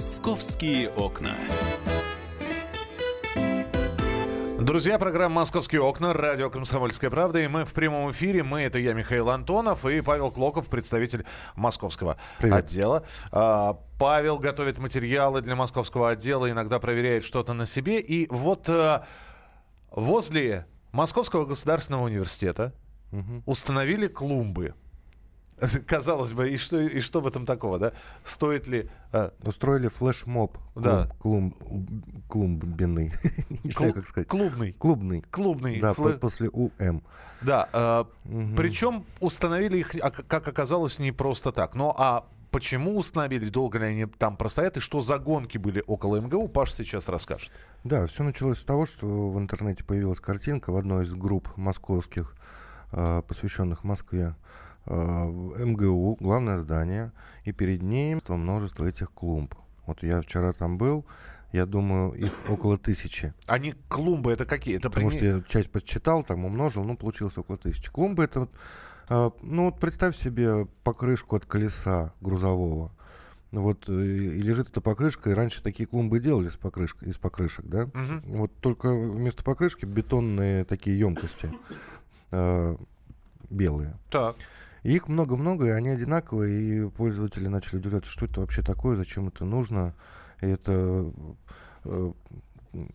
Московские окна. Друзья, программа «Московские окна», радио «Комсомольская правда». И мы в прямом эфире. Мы, это я, Михаил Антонов, и Павел Клоков, представитель московского Привет. отдела. А, Павел готовит материалы для московского отдела, иногда проверяет что-то на себе. И вот а, возле Московского государственного университета угу. установили клумбы. Казалось бы, и что, и что в этом такого, да? Стоит ли... А... Устроили флешмоб да. клум, клумбенный. Не знаю, как сказать. Клубный. Клубный. Клубный. Да, флэ... после УМ. Да. Э, угу. Причем установили их, а, как оказалось, не просто так. Ну, а почему установили, долго ли они там простоят, и что за гонки были около МГУ, Паш сейчас расскажет. Да, все началось с того, что в интернете появилась картинка в одной из групп московских, э, посвященных Москве, э, МГУ, главное здание, и перед ним множество этих клумб. Вот я вчера там был, я думаю, их около тысячи. Они клумбы это какие? Это Потому при... что я часть подсчитал, там умножил, ну, получилось около тысячи. Клумбы это вот, э, ну, вот представь себе покрышку от колеса грузового. Вот и, и лежит эта покрышка, и раньше такие клумбы делали из, покрышек, из покрышек, да? Угу. Вот только вместо покрышки бетонные такие емкости э, белые. Так. Их много-много, и они одинаковые, и пользователи начали удивляться, что это вообще такое, зачем это нужно. Это э,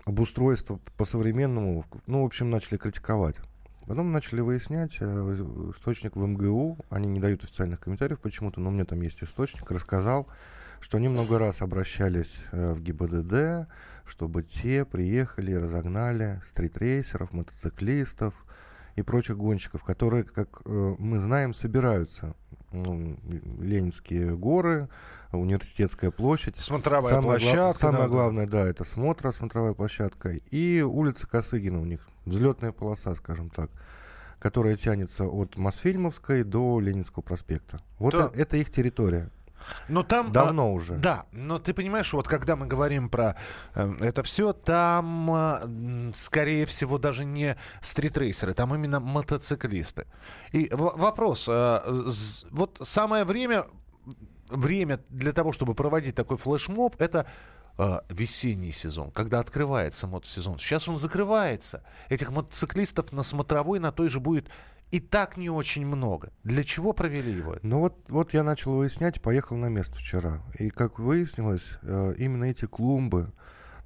обустройство по-современному, ну, в общем, начали критиковать. Потом начали выяснять, э, источник в МГУ, они не дают официальных комментариев почему-то, но у меня там есть источник, рассказал, что они много раз обращались э, в ГИБДД, чтобы те приехали разогнали стритрейсеров, мотоциклистов, и прочих гонщиков, которые, как э, мы знаем, собираются. Ленинские горы, университетская площадь. Смотровая самое площадка. Гла- самое да, главное, да, это смотра, смотровая площадка. И улица Косыгина у них, взлетная полоса, скажем так которая тянется от Мосфильмовской до Ленинского проспекта. Вот да. это, это их территория. Но там... Давно а, уже. Да, но ты понимаешь, вот когда мы говорим про э, это все, там, э, скорее всего, даже не стритрейсеры, там именно мотоциклисты. И в- вопрос, э, вот самое время, время для того, чтобы проводить такой флешмоб, это э, весенний сезон, когда открывается мотосезон. Сейчас он закрывается. Этих мотоциклистов на смотровой на той же будет и так не очень много. Для чего провели его? Ну вот, вот я начал выяснять, поехал на место вчера. И как выяснилось, э, именно эти клумбы,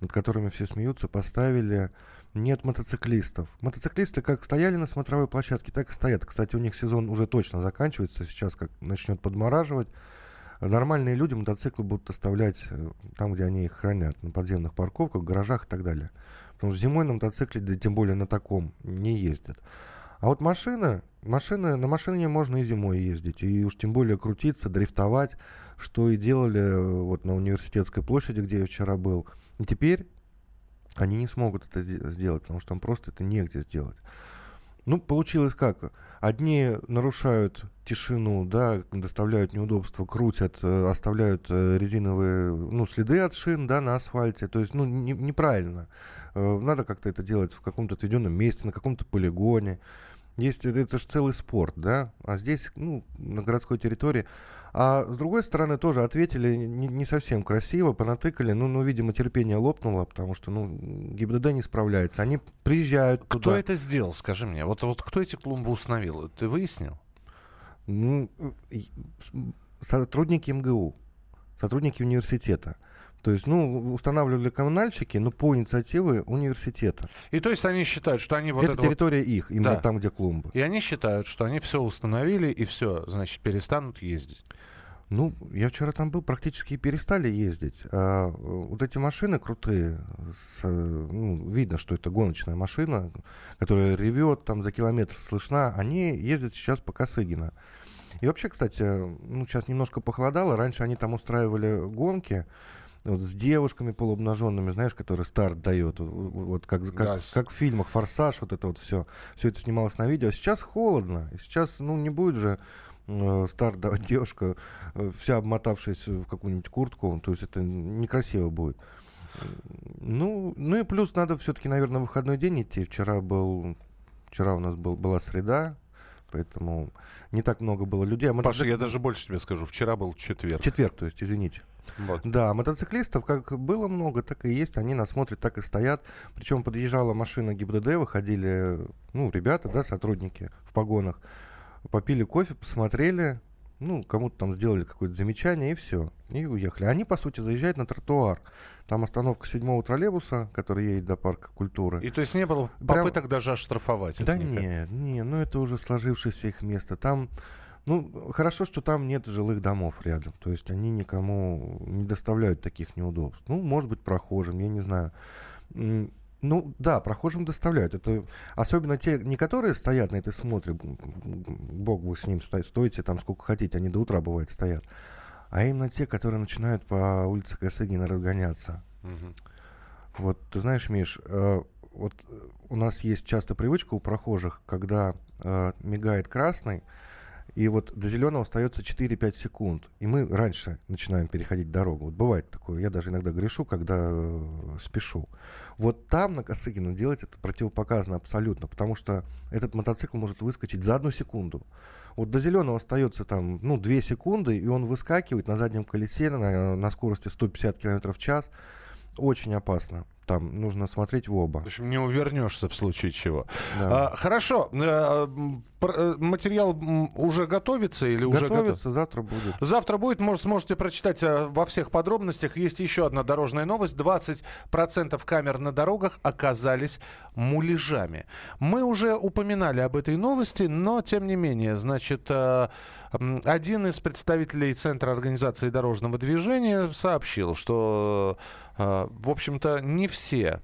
над которыми все смеются, поставили нет мотоциклистов. Мотоциклисты как стояли на смотровой площадке, так и стоят. Кстати, у них сезон уже точно заканчивается. Сейчас как начнет подмораживать. Нормальные люди мотоциклы будут оставлять э, там, где они их хранят, на подземных парковках, гаражах и так далее. Потому что зимой на мотоцикле, да тем более на таком, не ездят. А вот машина, машина, на машине можно и зимой ездить, и уж тем более крутиться, дрифтовать, что и делали э, вот на университетской площади, где я вчера был. И теперь они не смогут это сделать, потому что там просто это негде сделать. Ну, получилось как? Одни нарушают тишину, да, доставляют неудобства, крутят, э, оставляют э, резиновые, ну, следы от шин, да, на асфальте. То есть, ну, не, неправильно. Надо как-то это делать в каком-то отведенном месте, на каком-то полигоне. Есть, это же целый спорт, да, а здесь, ну, на городской территории. А с другой стороны, тоже ответили не, не совсем красиво, понатыкали, ну, ну, видимо, терпение лопнуло, потому что, ну, ГИБДД не справляется. Они приезжают кто туда. Кто это сделал, скажи мне? Вот, вот кто эти клумбы установил? Ты выяснил? Ну, сотрудники МГУ, сотрудники университета. То есть, ну, устанавливали коммунальщики, но по инициативе университета. И то есть они считают, что они вот это... Это территория вот... их, именно да. там, где клумбы. И они считают, что они все установили, и все, значит, перестанут ездить. Ну, я вчера там был, практически перестали ездить. А, вот эти машины крутые, с, ну, видно, что это гоночная машина, которая ревет, там за километр слышна, они ездят сейчас по Косыгина. И вообще, кстати, ну, сейчас немножко похолодало, раньше они там устраивали гонки, вот с девушками полуобнаженными, знаешь, которые старт дает, вот как, как, да. как в фильмах «Форсаж», вот это вот все. Все это снималось на видео. А сейчас холодно. Сейчас, ну, не будет же э, старт давать девушка, э, вся обмотавшись в какую-нибудь куртку. То есть это некрасиво будет. Ну, ну и плюс надо все-таки, наверное, выходной день идти. Вчера был, вчера у нас был, была среда, Поэтому не так много было людей. А мотоцик... Паша, я даже больше тебе скажу. Вчера был четверг. Четверг, то есть, извините. Вот. Да, мотоциклистов как было много, так и есть. Они нас смотрят, так и стоят. Причем подъезжала машина ГИБДД, выходили, ну, ребята, да, сотрудники в погонах. Попили кофе, посмотрели, ну, кому-то там сделали какое-то замечание, и все. И уехали. Они, по сути, заезжают на тротуар. Там остановка седьмого троллейбуса, который едет до парка культуры. И то есть не было попыток Прям... даже оштрафовать? Да нет, нет, ну это уже сложившееся их место. Там, ну, хорошо, что там нет жилых домов рядом. То есть они никому не доставляют таких неудобств. Ну, может быть, прохожим, я не знаю. Ну да, прохожим доставляют. Это особенно те, не которые стоят на этой смотре, бог бы с ним, стойте там сколько хотите, они до утра бывает стоят. А именно те, которые начинают по улице Косыгина разгоняться. Угу. Вот, ты знаешь, Миш, э, вот у нас есть часто привычка у прохожих, когда э, мигает красный, и вот до зеленого остается 4-5 секунд. И мы раньше начинаем переходить дорогу. Вот бывает такое. Я даже иногда грешу, когда э, спешу. Вот там, на Косыгина, делать это противопоказано абсолютно. Потому что этот мотоцикл может выскочить за одну секунду. Вот до зеленого остается там, ну, 2 секунды, и он выскакивает на заднем колесе на, на скорости 150 км в час. Очень опасно там нужно смотреть в оба. В общем, не увернешься в случае чего. Да. А, хорошо. Э, э, материал уже готовится или готовится, уже готов? завтра будет. Завтра будет, может, сможете прочитать э, во всех подробностях. Есть еще одна дорожная новость. 20% камер на дорогах оказались муляжами. Мы уже упоминали об этой новости, но тем не менее, значит, один из представителей Центра организации дорожного движения сообщил, что в общем-то, не все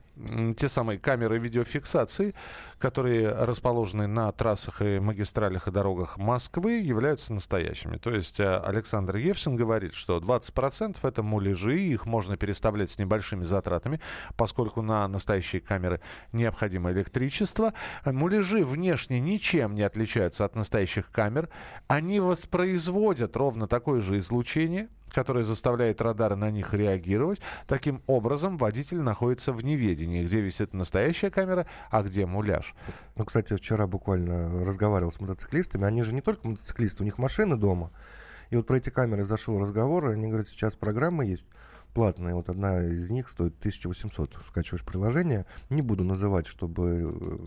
те самые камеры видеофиксации, которые расположены на трассах и магистралях и дорогах Москвы, являются настоящими. То есть э, Александр Евсин говорит, что 20% это муляжи, их можно переставлять с небольшими затратами, поскольку на настоящие камеры необходимо электричество. Муляжи внешне ничем не отличаются от настоящих камер. Они воспроизводят ровно такое же излучение, которая заставляет радары на них реагировать. Таким образом, водитель находится в неведении, где висит настоящая камера, а где муляж. Ну, кстати, вчера буквально разговаривал с мотоциклистами. Они же не только мотоциклисты, у них машины дома. И вот про эти камеры зашел разговор, и они говорят, сейчас программа есть платная. Вот одна из них стоит 1800. Скачиваешь приложение. Не буду называть, чтобы э,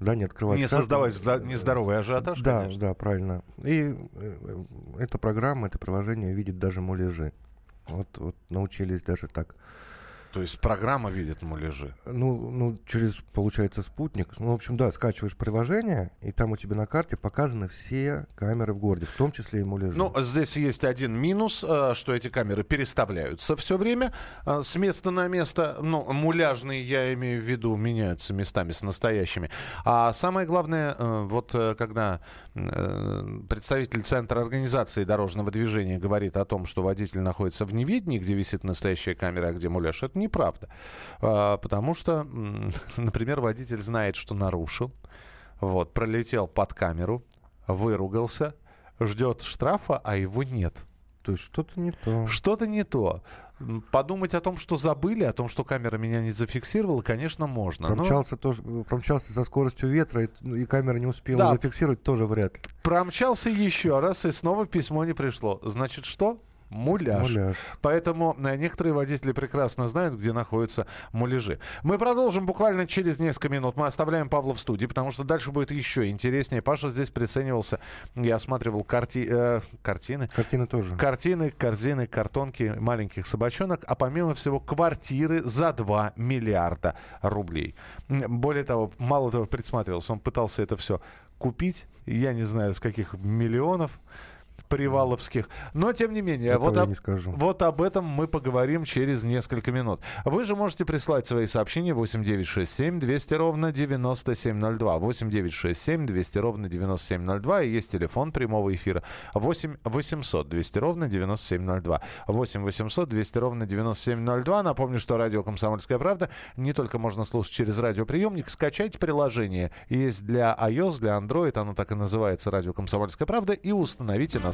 да, не открывать. Не создавать нездоровый ажиотаж, Да, конечно. да, правильно. И э, эта программа, это приложение видит даже муляжи. Вот, вот научились даже так то есть программа видит муляжи? Ну, ну, через, получается, спутник. Ну, в общем, да, скачиваешь приложение, и там у тебя на карте показаны все камеры в городе, в том числе и муляжи. Ну, здесь есть один минус, э, что эти камеры переставляются все время э, с места на место. Ну, муляжные, я имею в виду, меняются местами с настоящими. А самое главное, э, вот когда представитель Центра организации дорожного движения говорит о том, что водитель находится в неведении, где висит настоящая камера, а где муляж, это неправда. А, потому что, например, водитель знает, что нарушил, вот, пролетел под камеру, выругался, ждет штрафа, а его нет. То есть что-то не то. Что-то не то. Подумать о том, что забыли, о том, что камера меня не зафиксировала, конечно, можно. Промчался, но... тоже, промчался со скоростью ветра, и, и камера не успела да. зафиксировать, тоже вряд ли. Промчался еще раз, и снова письмо не пришло. Значит, что? Муляж. муляж. Поэтому э, некоторые водители прекрасно знают, где находятся муляжи. Мы продолжим буквально через несколько минут. Мы оставляем Павла в студии, потому что дальше будет еще интереснее. Паша здесь приценивался. Я осматривал карти... э, картины. Картины тоже. Картины, корзины, картонки маленьких собачонок, а помимо всего квартиры за 2 миллиарда рублей. Более того, мало того, присматривался. Он пытался это все купить. Я не знаю, с каких миллионов приваловских. Но, тем не менее, вот, об, не скажу. вот об этом мы поговорим через несколько минут. Вы же можете прислать свои сообщения 8967 200 ровно 9702. 8967 200 ровно 9702. И есть телефон прямого эфира 8 800 200 ровно 9702. 8 800 200 ровно 9702. Напомню, что радио «Комсомольская правда» не только можно слушать через радиоприемник, скачайте приложение. Есть для iOS, для Android, оно так и называется «Радио Комсомольская правда», и установите на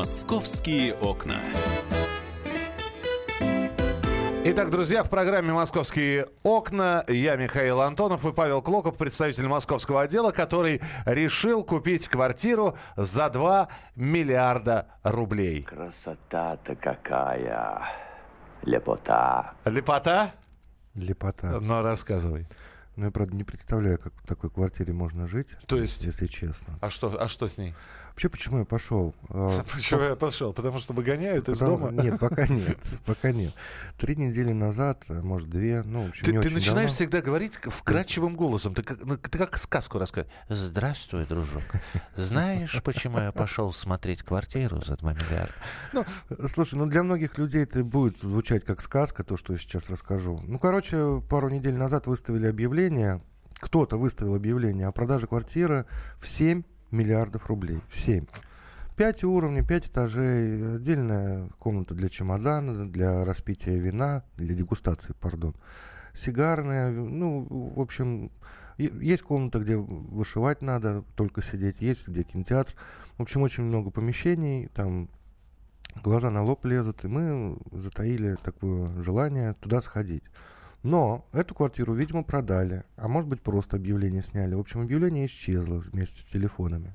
«Московские окна». Итак, друзья, в программе «Московские окна» я Михаил Антонов и Павел Клоков, представитель московского отдела, который решил купить квартиру за 2 миллиарда рублей. Красота-то какая! Лепота! Лепота? Лепота. Ну, рассказывай. Ну, я, правда, не представляю, как в такой квартире можно жить. То есть- Если честно. А что, а что с ней? Вообще, почему я пошел? А, Почему я пошел? Потому что выгоняют из дома? Нет, пока нет. Пока нет. Три недели назад, а может, две, ну, в общем, Ты, начинаешь давно. всегда говорить вкрадчивым голосом. Ты как, ну, ты как сказку рассказываешь. Здравствуй, дружок. Знаешь, почему я пошел смотреть квартиру за 2 миллиарда? Ну, слушай, ну для многих людей это будет звучать как сказка, то, что я сейчас расскажу. Ну, короче, пару недель назад выставили объявление, кто-то выставил объявление о продаже квартиры в 7 миллиардов рублей. В 7. Пять уровней, пять этажей, отдельная комната для чемодана, для распития вина, для дегустации, пардон. Сигарная, ну, в общем, есть комната, где вышивать надо, только сидеть, есть где кинотеатр. В общем, очень много помещений, там глаза на лоб лезут, и мы затаили такое желание туда сходить. Но эту квартиру, видимо, продали, а может быть просто объявление сняли. В общем, объявление исчезло вместе с телефонами.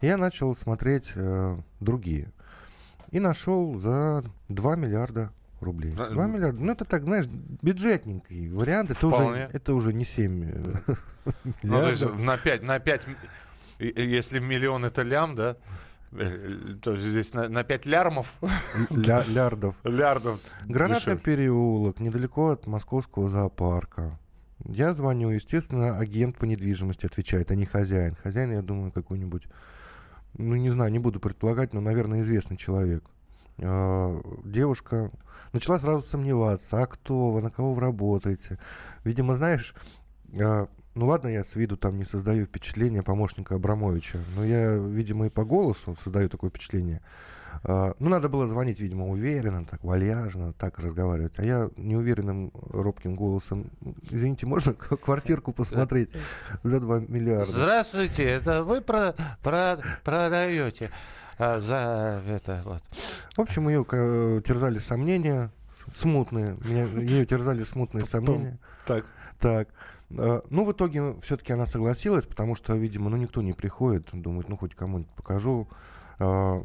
И я начал смотреть э, другие. И нашел за 2 миллиарда рублей. Да, 2 миллиарда. Ну, это так, знаешь, бюджетненький вариант. Это, уже, это уже не 7 Ну, то есть миллиардов. на 5, на 5, если миллион это лям, да, э, то здесь на, на 5 лярмов, Ля- лярдов. лярдов Гранатный дешевле. переулок, недалеко от московского зоопарка. Я звоню, естественно, агент по недвижимости отвечает, а не хозяин. Хозяин, я думаю, какой-нибудь, ну, не знаю, не буду предполагать, но, наверное, известный человек. А, Девушка начала сразу сомневаться, а кто вы, на кого вы работаете. Видимо, знаешь, а, ну ладно, я с виду там не создаю впечатление помощника Абрамовича, но я, видимо, и по голосу создаю такое впечатление. А, Ну, надо было звонить, видимо, уверенно, так вальяжно, так разговаривать. А я неуверенным, робким голосом, извините, можно квартирку посмотреть за 2 миллиарда? Здравствуйте, это вы про, про, продаете а, за это вот. В общем, ее терзали сомнения смутные. Меня, ее терзали смутные сомнения. Так. Так. Э, Ну, в итоге все-таки она согласилась, потому что, видимо, ну, никто не приходит. Думает, ну, хоть кому-нибудь покажу. А,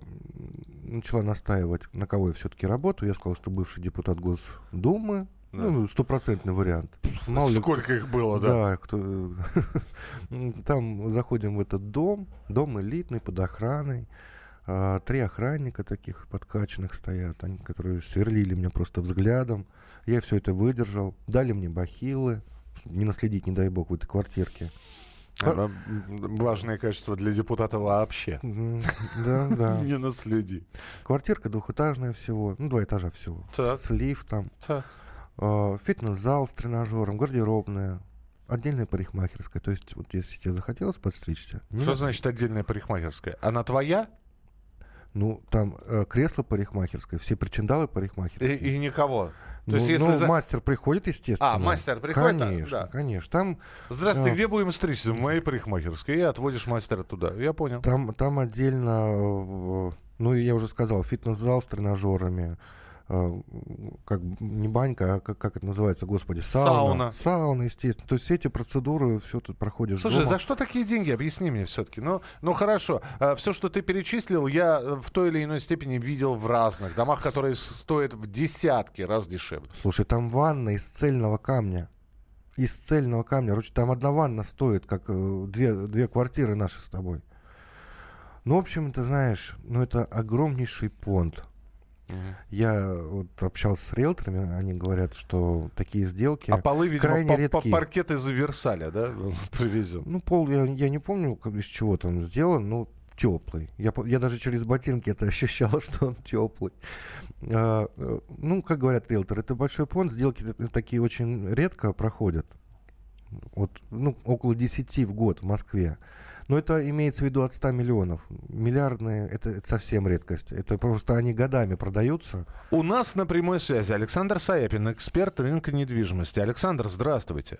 Начала настаивать, на кого я все-таки работаю. Я сказал, что бывший депутат Госдумы. Да. Ну, стопроцентный вариант. Мало ли Сколько их было, да? да, кто... Там заходим в этот дом, дом элитный, под охраной. А, Три охранника таких подкачанных стоят, они, которые сверлили меня просто взглядом. Я все это выдержал. Дали мне бахилы, не наследить, не дай бог, в этой квартирке. Это важное качество для депутата вообще. Да, да. Не наследи. Квартирка двухэтажная всего, ну, два этажа всего. Так. С лифтом. Так. А, Фитнес-зал с тренажером, гардеробная. Отдельная парикмахерская. То есть, вот если тебе захотелось подстричься, Что значит отдельная парикмахерская? Она твоя Ну, там э, кресло парикмахерское, все причиндалы и, парикмахерские. и никого? То ну, есть, если ну, за- мастер приходит, естественно. А, мастер приходит, Конечно, да. конечно. Там, Здравствуйте, Да. где будем стричься? В моей парикмахерской. И отводишь мастера туда. Я понял. там, там отдельно, э, ну, я уже сказал, фитнес-зал с тренажерами. Э, Как не банька, а как, как это называется, господи, Сауна. сауна. Сауна, естественно. То есть все эти процедуры, все тут проходишь Слушай, дома. за что такие деньги? Объясни мне все-таки. Ну, ну хорошо. все, что ты перечислил, я э, в той или иной степени видел в разных домах, которые стоят в десятки раз дешевле. Слушай, там ванна из цельного камня. Из цельного камня. Короче, там одна ванна стоит, как э, две, две квартиры наши с тобой. Ну, в общем, ты знаешь, ну это огромнейший понт. Я вот общался с риэлторами, они говорят, что такие сделки... А полы, видимо, крайне по- по- редки. паркет из Версаля, да, привезем. Ну, пол, я, я не помню, как- из чего там сделан, ну, теплый. Я, по- я даже через ботинки это ощущал, что он теплый. А, э, ну, как говорят риэлторы, это большой понт, сделки т- такие очень редко проходят. Вот, ну, около 10 в год в Москве. Но это имеется в виду от 100 миллионов. Миллиардные это, совсем редкость. Это просто они годами продаются. У нас на прямой связи Александр Саяпин, эксперт рынка недвижимости. Александр, здравствуйте.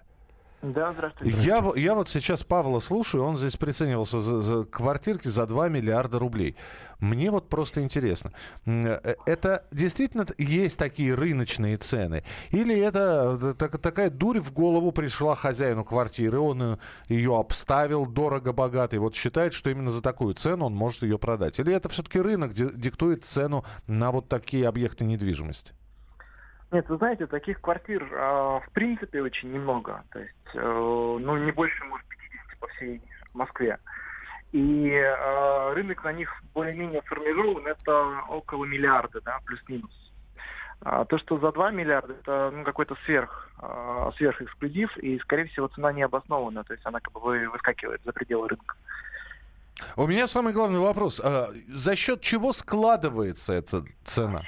Да, здравствуйте. Я, я вот сейчас Павла слушаю, он здесь приценивался за, за квартирки за 2 миллиарда рублей. Мне вот просто интересно, э, это действительно есть такие рыночные цены? Или это э, так, такая дурь в голову пришла хозяину квартиры, он э, ее обставил дорого-богато, и вот считает, что именно за такую цену он может ее продать? Или это все-таки рынок диктует цену на вот такие объекты недвижимости? Нет, вы знаете, таких квартир э, в принципе очень немного. То есть, э, ну, не больше, может, 50 по всей Москве. И э, рынок на них более-менее формирован, это около миллиарда, да, плюс-минус. А то, что за 2 миллиарда, это ну, какой-то сверх, э, сверхэксклюзив, и, скорее всего, цена не обоснована, то есть она как бы выскакивает за пределы рынка. У меня самый главный вопрос. За счет чего складывается эта цена?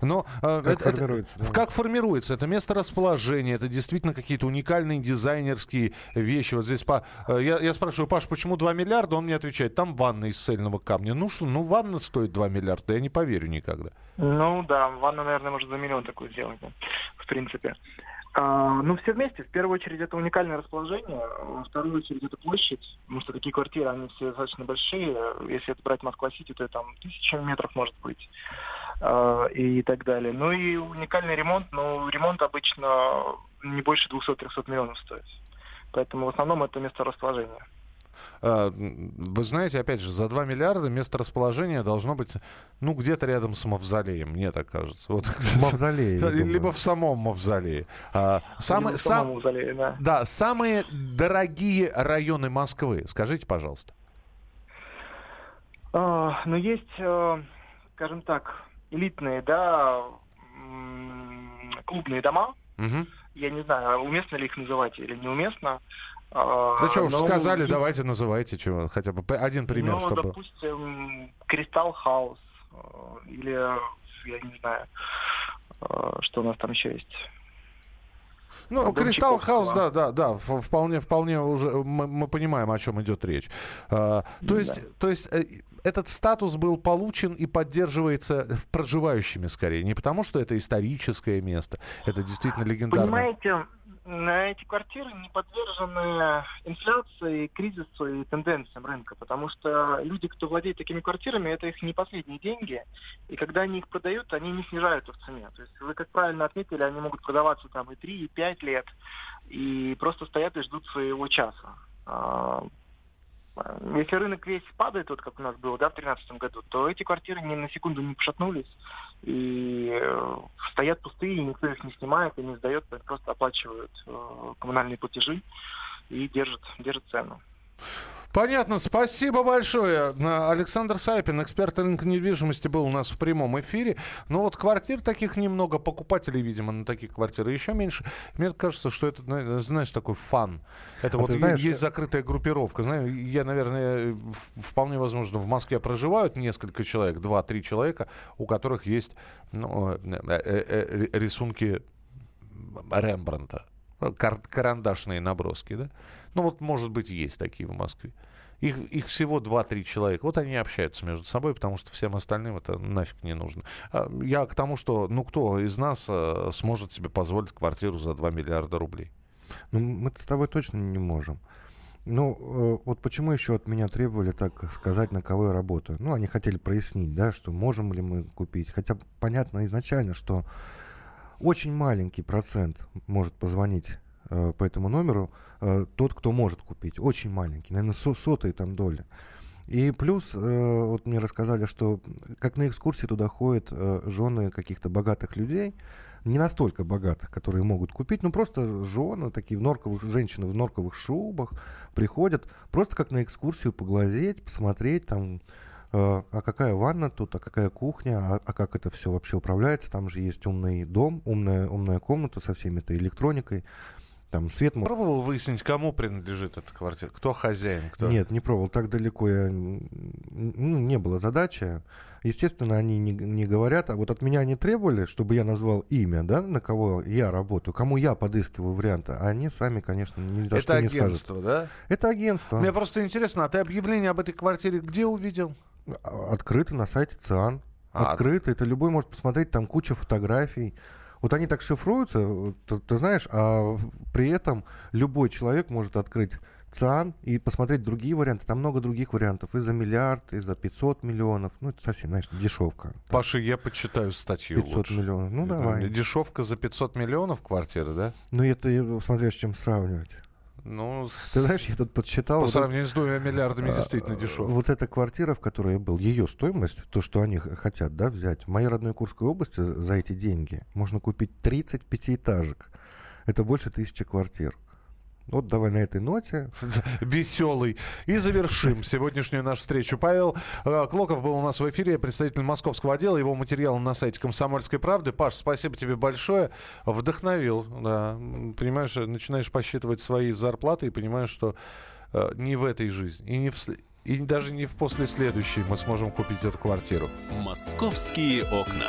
Но э, как, это, формируется, это, да. как формируется? Это место расположения, это действительно какие-то уникальные дизайнерские вещи. Вот здесь по, э, я, я спрашиваю, Паш, почему 2 миллиарда? Он мне отвечает, там ванна из цельного камня. Ну что, ну ванна стоит 2 миллиарда, я не поверю никогда. Ну да, ванна, наверное, может за миллион такую сделать, да, в принципе. А, ну, все вместе. В первую очередь, это уникальное расположение. Во вторую очередь, это площадь. Потому что такие квартиры, они все достаточно большие. Если это брать Москва-Сити, то там тысяча метров может быть. А, и так далее. Ну и уникальный ремонт. Ну, ремонт обычно не больше 200-300 миллионов стоит. Поэтому в основном это место расположения. А, вы знаете, опять же, за 2 миллиарда место расположения должно быть, ну, где-то рядом с мавзолеем, мне так кажется. Вот. Мавзолей. Либо в самом мавзолее. А, самые, в самом мавзолее, да. Да, самые дорогие районы Москвы, скажите, пожалуйста. А, ну, есть, э, скажем так, элитные, да, клубные дома. Угу. Я не знаю, уместно ли их называть или неуместно. А, да что уж ну, сказали, давайте называйте чего, хотя бы один пример, ну, чтобы... допустим, Кристалл Хаус, э, или, я не знаю, э, что у нас там еще есть. Ну, Кристалл Хаус, да, да, да, вполне, вполне уже мы, мы понимаем, о чем идет речь. А, то есть, да. то есть этот статус был получен и поддерживается проживающими скорее, не потому что это историческое место, это действительно легендарное. Понимаете, эти квартиры не подвержены инфляции, кризису и тенденциям рынка, потому что люди, кто владеет такими квартирами, это их не последние деньги, и когда они их продают, они не снижают в цене. То есть вы, как правильно отметили, они могут продаваться там и 3, и 5 лет, и просто стоят и ждут своего часа. А, если рынок весь падает, вот как у нас было да, в 2013 году, то эти квартиры ни на секунду не пошатнулись и э, стоят пустые, никто их не снимает и не сдает, просто оплачивают э, коммунальные платежи и держат, держат цену. Понятно, спасибо большое. Александр Сайпин, эксперт рынка недвижимости, был у нас в прямом эфире. Но вот квартир таких немного, покупателей, видимо, на таких квартирах еще меньше. Мне кажется, что это, знаешь, такой фан. Это а вот знаешь, есть закрытая группировка. Знаю, я, наверное, вполне возможно, в Москве проживают несколько человек, два-три человека, у которых есть ну, э, э, э, рисунки Рембранта кар- карандашные наброски, да? Ну вот, может быть, есть такие в Москве. Их, их всего 2-3 человека. Вот они общаются между собой, потому что всем остальным это нафиг не нужно. А, я к тому, что ну кто из нас а, сможет себе позволить квартиру за 2 миллиарда рублей? Ну, мы с тобой точно не можем. Ну, э, вот почему еще от меня требовали, так сказать, на кого я работаю? Ну, они хотели прояснить, да, что можем ли мы купить. Хотя понятно изначально, что очень маленький процент может позвонить э, по этому номеру э, тот, кто может купить. Очень маленький, наверное, со сотые там доли. И плюс, э, вот мне рассказали, что как на экскурсии туда ходят жены каких-то богатых людей, не настолько богатых, которые могут купить, ну просто жены, такие в норковых, женщины в норковых шубах приходят просто как на экскурсию поглазеть, посмотреть там, а какая ванна тут, а какая кухня, а, а как это все вообще управляется. Там же есть умный дом, умная, умная комната со всеми этой электроникой. Там свет... Пробовал выяснить, кому принадлежит эта квартира? Кто хозяин? Кто... Нет, не пробовал. Так далеко я... Ну, не было задачи. Естественно, они не, не говорят. А вот от меня они требовали, чтобы я назвал имя, да, на кого я работаю, кому я подыскиваю варианты. А они сами, конечно, ни за Это что не агентство, скажут. да? Это агентство. Мне просто интересно, а ты объявление об этой квартире где увидел? А- Открыто на сайте ЦИАН. А, Открыто. Это любой может посмотреть, там куча фотографий. Вот они так шифруются, ты, ты знаешь, а при этом любой человек может открыть ЦИАН и посмотреть другие варианты. Там много других вариантов. И за миллиард, и за 500 миллионов. Ну, это совсем, знаешь, дешевка. Паша, я почитаю статью 500 лучше. миллионов. Ну, Это давай. Дешевка за 500 миллионов квартира, да? Ну, это смотря с чем сравнивать. Ну, Ты знаешь, я тут подсчитал. по вот сравнению с двумя миллиардами действительно дешевка. Вот эта квартира, в которой я был, ее стоимость, то, что они хотят, да, взять, в моей родной Курской области за за эти деньги можно купить 30 пятиэтажек. Это больше тысячи квартир. Вот давай на этой ноте. веселый. И завершим сегодняшнюю нашу встречу. Павел э, Клоков был у нас в эфире, представитель московского отдела. Его материалы на сайте «Комсомольской правды». Паш, спасибо тебе большое. Вдохновил. Да. Понимаешь, начинаешь посчитывать свои зарплаты и понимаешь, что э, не в этой жизни и, не в, и даже не в после следующей мы сможем купить эту квартиру. «Московские окна».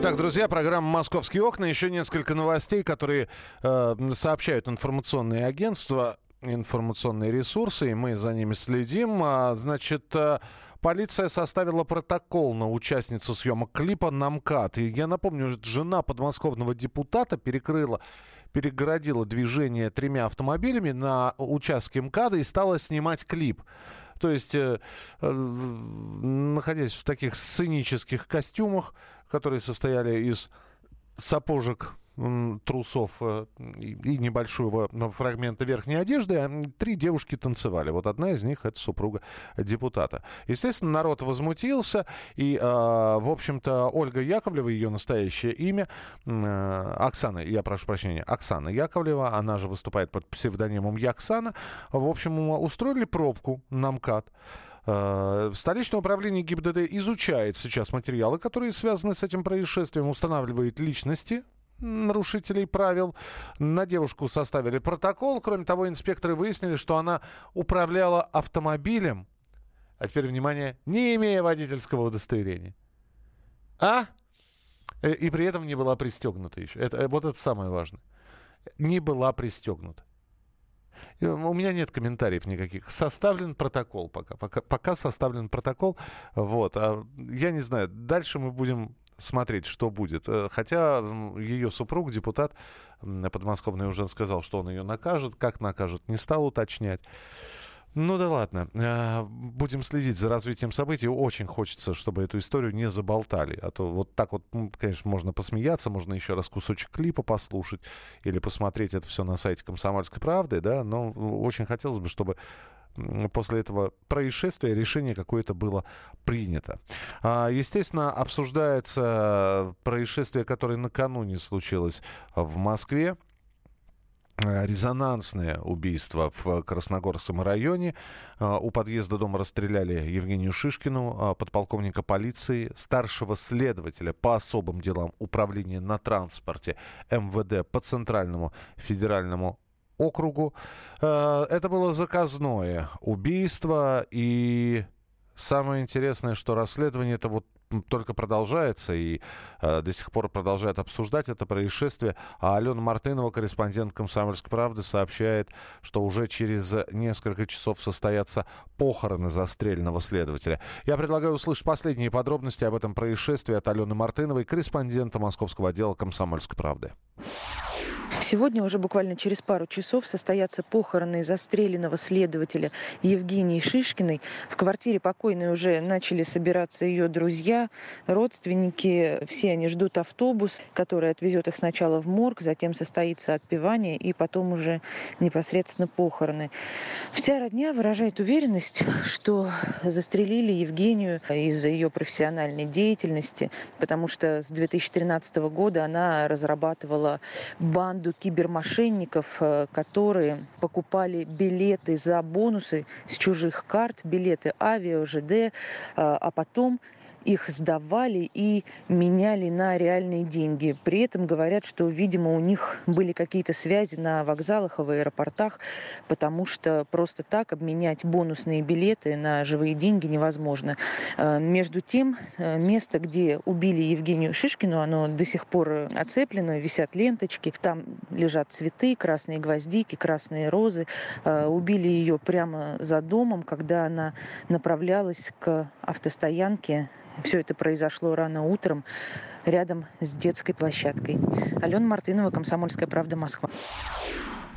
Итак, друзья, программа «Московские окна». Еще несколько новостей, которые э, сообщают информационные агентства, информационные ресурсы, и мы за ними следим. А, значит, э, полиция составила протокол на участницу съемок клипа «Намкат». И я напомню, жена подмосковного депутата перекрыла перегородила движение тремя автомобилями на участке МКАДа и стала снимать клип. То есть, э, э, находясь в таких сценических костюмах, которые состояли из сапожек, трусов э, и небольшого фрагмента верхней одежды, а, три девушки танцевали. Вот одна из них — это супруга депутата. Естественно, народ возмутился, и, э, в общем-то, Ольга Яковлева, ее настоящее имя, э, Оксана, я прошу прощения, Оксана Яковлева, она же выступает под псевдонимом Яксана, в общем, устроили пробку на МКАД. Э, Столичное управление ГИБДД изучает сейчас материалы, которые связаны с этим происшествием, устанавливает личности нарушителей правил. На девушку составили протокол. Кроме того, инспекторы выяснили, что она управляла автомобилем, а теперь, внимание, не имея водительского удостоверения. А? Э, И при этом не была пристегнута еще. Это, э, вот это самое важное. Не была пристегнута. У меня нет комментариев никаких. Составлен протокол пока. Пока, пока составлен протокол. Вот. А я не знаю. Дальше мы будем смотреть, что будет. Э, Хотя ее супруг, депутат подмосковный, уже сказал, что он ее накажет. Как накажет, не стал уточнять. Ну да ладно. Э, Будем следить за развитием событий. Очень хочется, чтобы эту историю не заболтали. А то вот так вот, конечно, можно посмеяться, можно еще раз кусочек клипа послушать или посмотреть это все на сайте «Комсомольской правды», да, но очень хотелось бы, чтобы после этого происшествия решение какое-то было принято. А, Естественно, обсуждается происшествие, которое накануне случилось в Москве. Э, резонансное убийство в Красногорском районе. Э, У подъезда дома расстреляли Евгению Шишкину, э, подполковника полиции, старшего следователя по особым делам управления на транспорте МВД по Центральному федеральному округу. Э, Это было заказное убийство, и самое интересное, что расследование это вот только продолжается и э, до сих пор продолжает обсуждать это происшествие. А Алена Мартынова, корреспондент «Комсомольской правды», сообщает, что уже через несколько часов состоятся похороны застреленного следователя. Я предлагаю услышать последние подробности об этом происшествии от Алены Мартыновой, корреспондента московского отдела «Комсомольской правды». Сегодня уже буквально через пару часов состоятся похороны застреленного следователя Евгении Шишкиной. В квартире покойной уже начали собираться ее друзья, родственники. Все они ждут автобус, который отвезет их сначала в морг, затем состоится отпевание и потом уже непосредственно похороны. Вся родня выражает уверенность, что застрелили Евгению из-за ее профессиональной деятельности, потому что с 2013 года она разрабатывала банду кибермошенников, э, которые покупали билеты за бонусы с чужих карт, билеты авиа, ЖД, э, а потом их сдавали и меняли на реальные деньги. При этом говорят, что, видимо, у них были какие-то связи на вокзалах и в аэропортах, потому что просто так обменять бонусные билеты на живые деньги невозможно. Э, между тем, э, место, где убили Евгению Шишкину, оно до сих пор оцеплено, висят ленточки, там лежат цветы, красные гвоздики, красные розы. Э, убили ее прямо за домом, когда она направлялась к автостоянке все это произошло рано утром рядом с детской площадкой. Алена Мартынова, Комсомольская правда, Москва.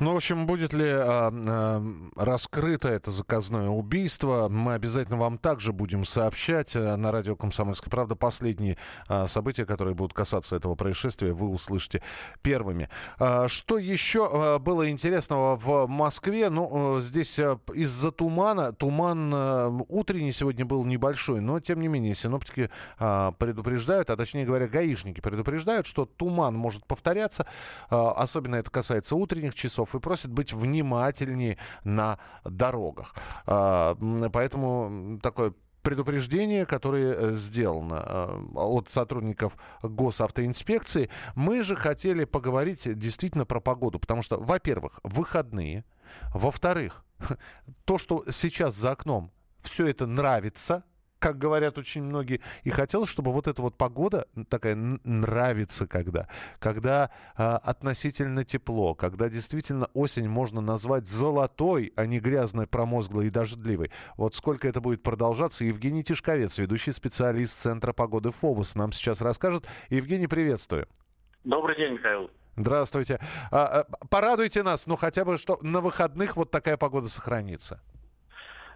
Ну, в общем, будет ли а, а, раскрыто это заказное убийство, мы обязательно вам также будем сообщать а, на радио «Комсомольская правда». Последние а, события, которые будут касаться этого происшествия, вы услышите первыми. А, что еще а, было интересного в Москве? Ну, а, здесь а, из-за тумана, туман а, утренний сегодня был небольшой, но, тем не менее, синоптики а, предупреждают, а точнее говоря, гаишники предупреждают, что туман может повторяться, а, особенно это касается утренних часов, и просят быть внимательнее на дорогах. А, поэтому такое предупреждение, которое э, сделано э, от сотрудников госавтоинспекции. Мы же хотели поговорить действительно про погоду, потому что, во-первых, выходные, во-вторых, то, что сейчас за окном, все это нравится, как говорят очень многие. И хотелось, чтобы вот эта вот погода такая нравится когда. Когда э, относительно тепло, когда действительно осень можно назвать золотой, а не грязной, промозглой и дождливой. Вот сколько это будет продолжаться, Евгений Тишковец, ведущий специалист Центра погоды ФОБОС, нам сейчас расскажет. Евгений, приветствую. Добрый день, Михаил. Здравствуйте. А, а, порадуйте нас, ну хотя бы, что на выходных вот такая погода сохранится.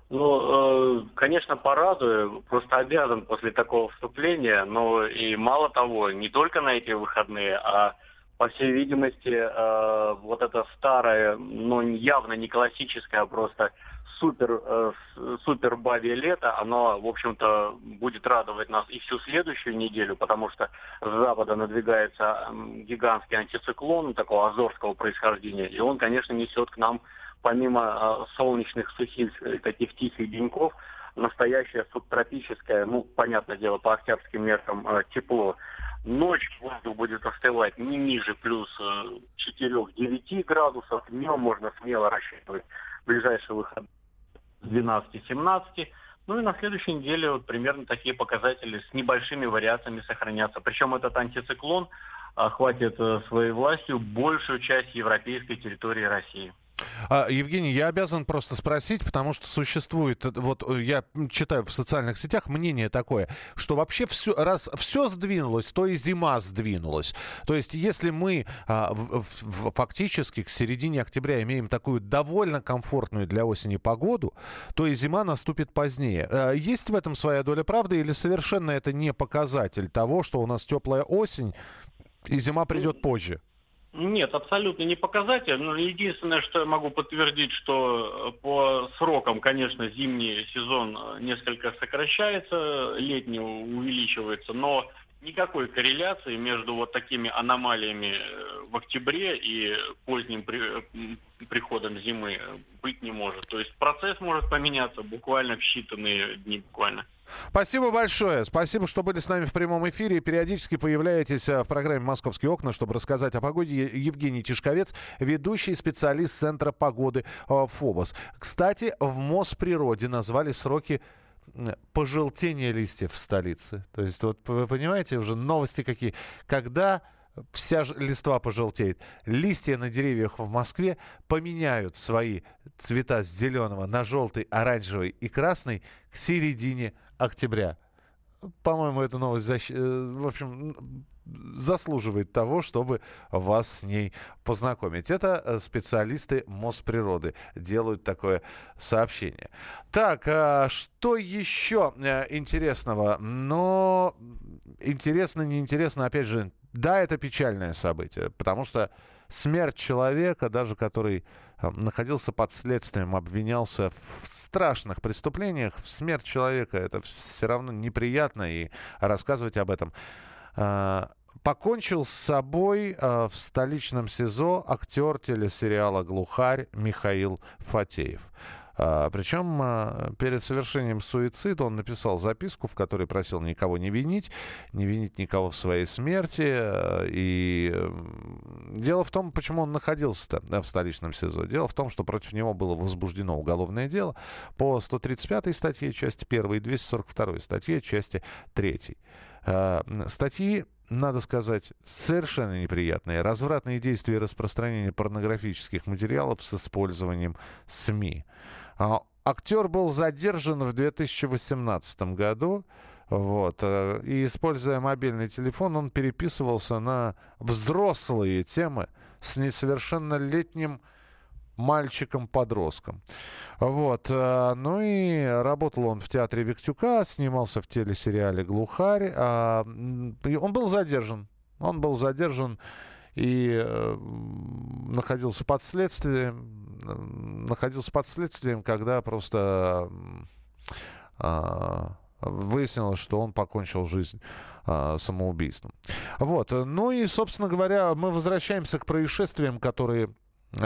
Ну, э, конечно, порадую, просто обязан после такого вступления, но и мало того, не только на эти выходные, а по всей видимости, э, вот это старое, но явно не классическое, а просто супер, э, бабье лето, оно, в общем-то, будет радовать нас и всю следующую неделю, потому что с запада надвигается гигантский антициклон такого азорского происхождения, и он, конечно, несет к нам помимо э, солнечных, сухих, э, таких тихих деньков, настоящее субтропическое, ну, понятное дело, по октябрьским меркам, э, тепло. Ночь воздух будет остывать не ниже плюс 4-9 градусов. Днем можно смело рассчитывать ближайший выход 12-17. Ну и на следующей неделе вот примерно такие показатели с небольшими вариациями сохранятся. Причем этот антициклон охватит своей властью большую часть европейской территории России. А, Евгений, я обязан просто спросить, потому что существует, вот э, я читаю в социальных сетях мнение такое, что вообще все, раз все сдвинулось, то и зима сдвинулась. То есть если мы а, в, в, фактически к середине октября имеем такую довольно комфортную для осени погоду, то и зима наступит позднее. А, есть в этом своя доля правды или совершенно это не показатель того, что у нас теплая осень и зима придет позже? Нет, абсолютно не показатель. Но единственное, что я могу подтвердить, что э, по срокам, конечно, зимний сезон э, несколько сокращается, летний увеличивается, но никакой корреляции между вот такими аномалиями э, в октябре и поздним при, приходом зимы быть не может. То есть процесс может поменяться буквально в считанные дни буквально. Спасибо большое. Спасибо, что были с нами в прямом эфире. Периодически появляетесь в программе «Московские окна», чтобы рассказать о погоде. Евгений Тишковец, ведущий специалист Центра погоды ФОБОС. Кстати, в Мосприроде назвали сроки пожелтение листьев в столице. То есть, вот вы понимаете, уже новости какие. Когда вся листва пожелтеет. Листья на деревьях в Москве поменяют свои цвета с зеленого на желтый, оранжевый и красный к середине октября. по-моему, эта новость, защ... Э, в общем, заслуживает того, чтобы вас с ней познакомить. Это э, специалисты Мосприроды делают такое сообщение. Так, а что еще э, интересного? Но интересно, неинтересно, опять же, да, это печальное событие, потому что смерть человека, даже который э, находился под следствием, обвинялся в страшных преступлениях, смерть человека это все равно неприятно, и рассказывать об этом покончил с собой э, в столичном СИЗО актер телесериала «Глухарь» Михаил Фатеев. А, причем а, перед совершением суицида он написал записку, в которой просил никого не винить, не винить никого в своей смерти. И дело в том, почему он находился в столичном СИЗО. Дело в том, что против него было возбуждено уголовное дело по 135 статье части 1 и 242 статье части 3. Статьи надо сказать, совершенно неприятные. Развратные действия и распространение порнографических материалов с использованием СМИ. А, актер был задержан в 2018 году. Вот. Э, и, используя мобильный телефон, он переписывался на взрослые темы с несовершеннолетним мальчиком-подростком. Вот. Э, ну и работал он в театре Виктюка, снимался в телесериале «Глухарь». А, он был задержан. Он был задержан и э, находился под следствием, находился под следствием, когда просто а, выяснилось, что он покончил жизнь а, самоубийством. Вот. Ну и, собственно говоря, мы возвращаемся к происшествиям, которые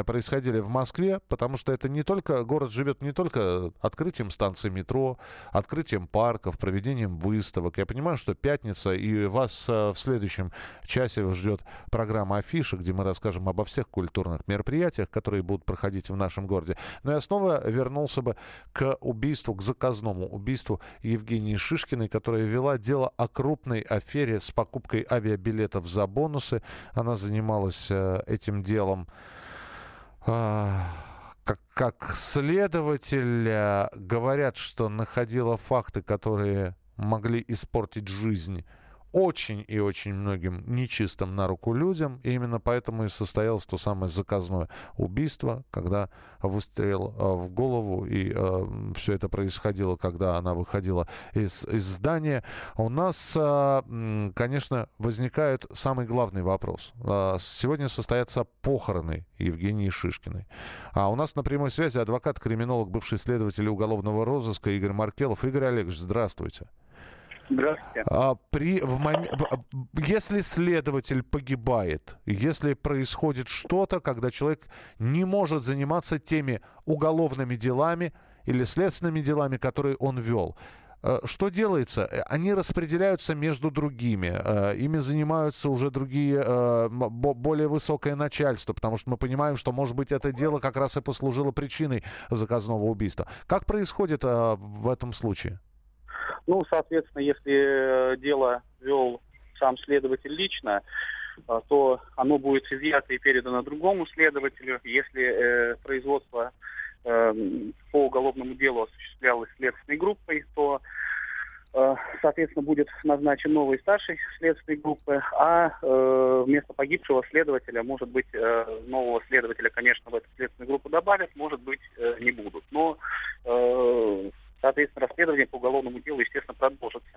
происходили в Москве, потому что это не только, город живет не только открытием станции метро, открытием парков, проведением выставок. Я понимаю, что пятница, и вас э, в следующем часе ждет программа «Афиша», где мы расскажем обо всех культурных мероприятиях, которые будут проходить в нашем городе. Но я снова вернулся бы к убийству, к заказному убийству Евгении Шишкиной, которая вела дело о крупной афере с покупкой авиабилетов за бонусы. Она занималась э, этим делом как, как следователь говорят, что находила факты, которые могли испортить жизнь очень и очень многим нечистым на руку людям. И именно поэтому и состоялось то самое заказное убийство, когда выстрел э, в голову, и э, все это происходило, когда она выходила из, из здания. У нас, э, конечно, возникает самый главный вопрос. Э, сегодня состоятся похороны Евгении Шишкиной. А у нас на прямой связи адвокат-криминолог, бывший следователь уголовного розыска Игорь Маркелов. Игорь Олегович, здравствуйте. Здравствуйте. А, при, в мом... Если следователь погибает, если происходит что-то, когда человек не может заниматься теми уголовными делами или следственными делами, которые он вел, э, что делается? Они распределяются между другими. Э, ими занимаются уже другие, э, более высокое начальство, потому что мы понимаем, что, может быть, это дело как раз и послужило причиной заказного убийства. Как происходит в этом случае? Ну, соответственно, если э, дело вел сам следователь лично, э, то оно будет изъято и передано другому следователю. Если э, производство э, по уголовному делу осуществлялось следственной группой, то, э, соответственно, будет назначен новый старший следственной группы, а э, вместо погибшего следователя, может быть, э, нового следователя, конечно, в эту следственную группу добавят, может быть, э, не будут. Но э, соответственно, расследование по уголовному делу, естественно, продолжится.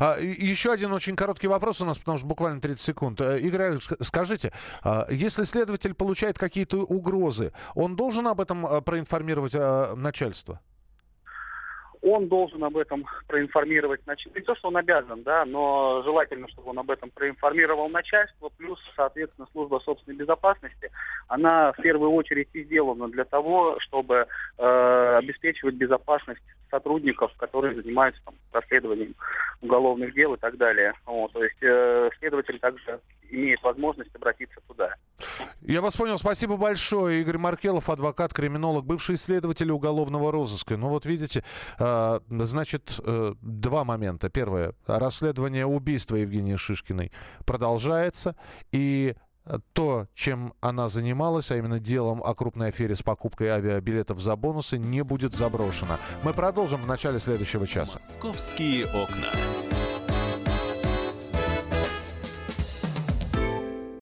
А, еще один очень короткий вопрос у нас, потому что буквально 30 секунд. Э, Игорь, скажите, а, если следователь получает какие-то угрозы, он должен об этом э, проинформировать э, начальство? он должен об этом проинформировать начальство. Не то, что он обязан, да, но желательно, чтобы он об этом проинформировал начальство, плюс, соответственно, служба собственной безопасности. Она в первую очередь и сделана для того, чтобы э, обеспечивать безопасность сотрудников, которые занимаются там, расследованием уголовных дел и так далее. Вот, то есть э, следователь также имеет возможность обратиться туда. Я вас понял. Спасибо большое. Игорь Маркелов, адвокат, криминолог, бывший следователь уголовного розыска. Ну вот видите, э, значит, э, два момента. Первое. Расследование убийства Евгении Шишкиной продолжается. И то, чем она занималась, а именно делом о крупной афере с покупкой авиабилетов за бонусы, не будет заброшено. Мы продолжим в начале следующего часа. Московские окна.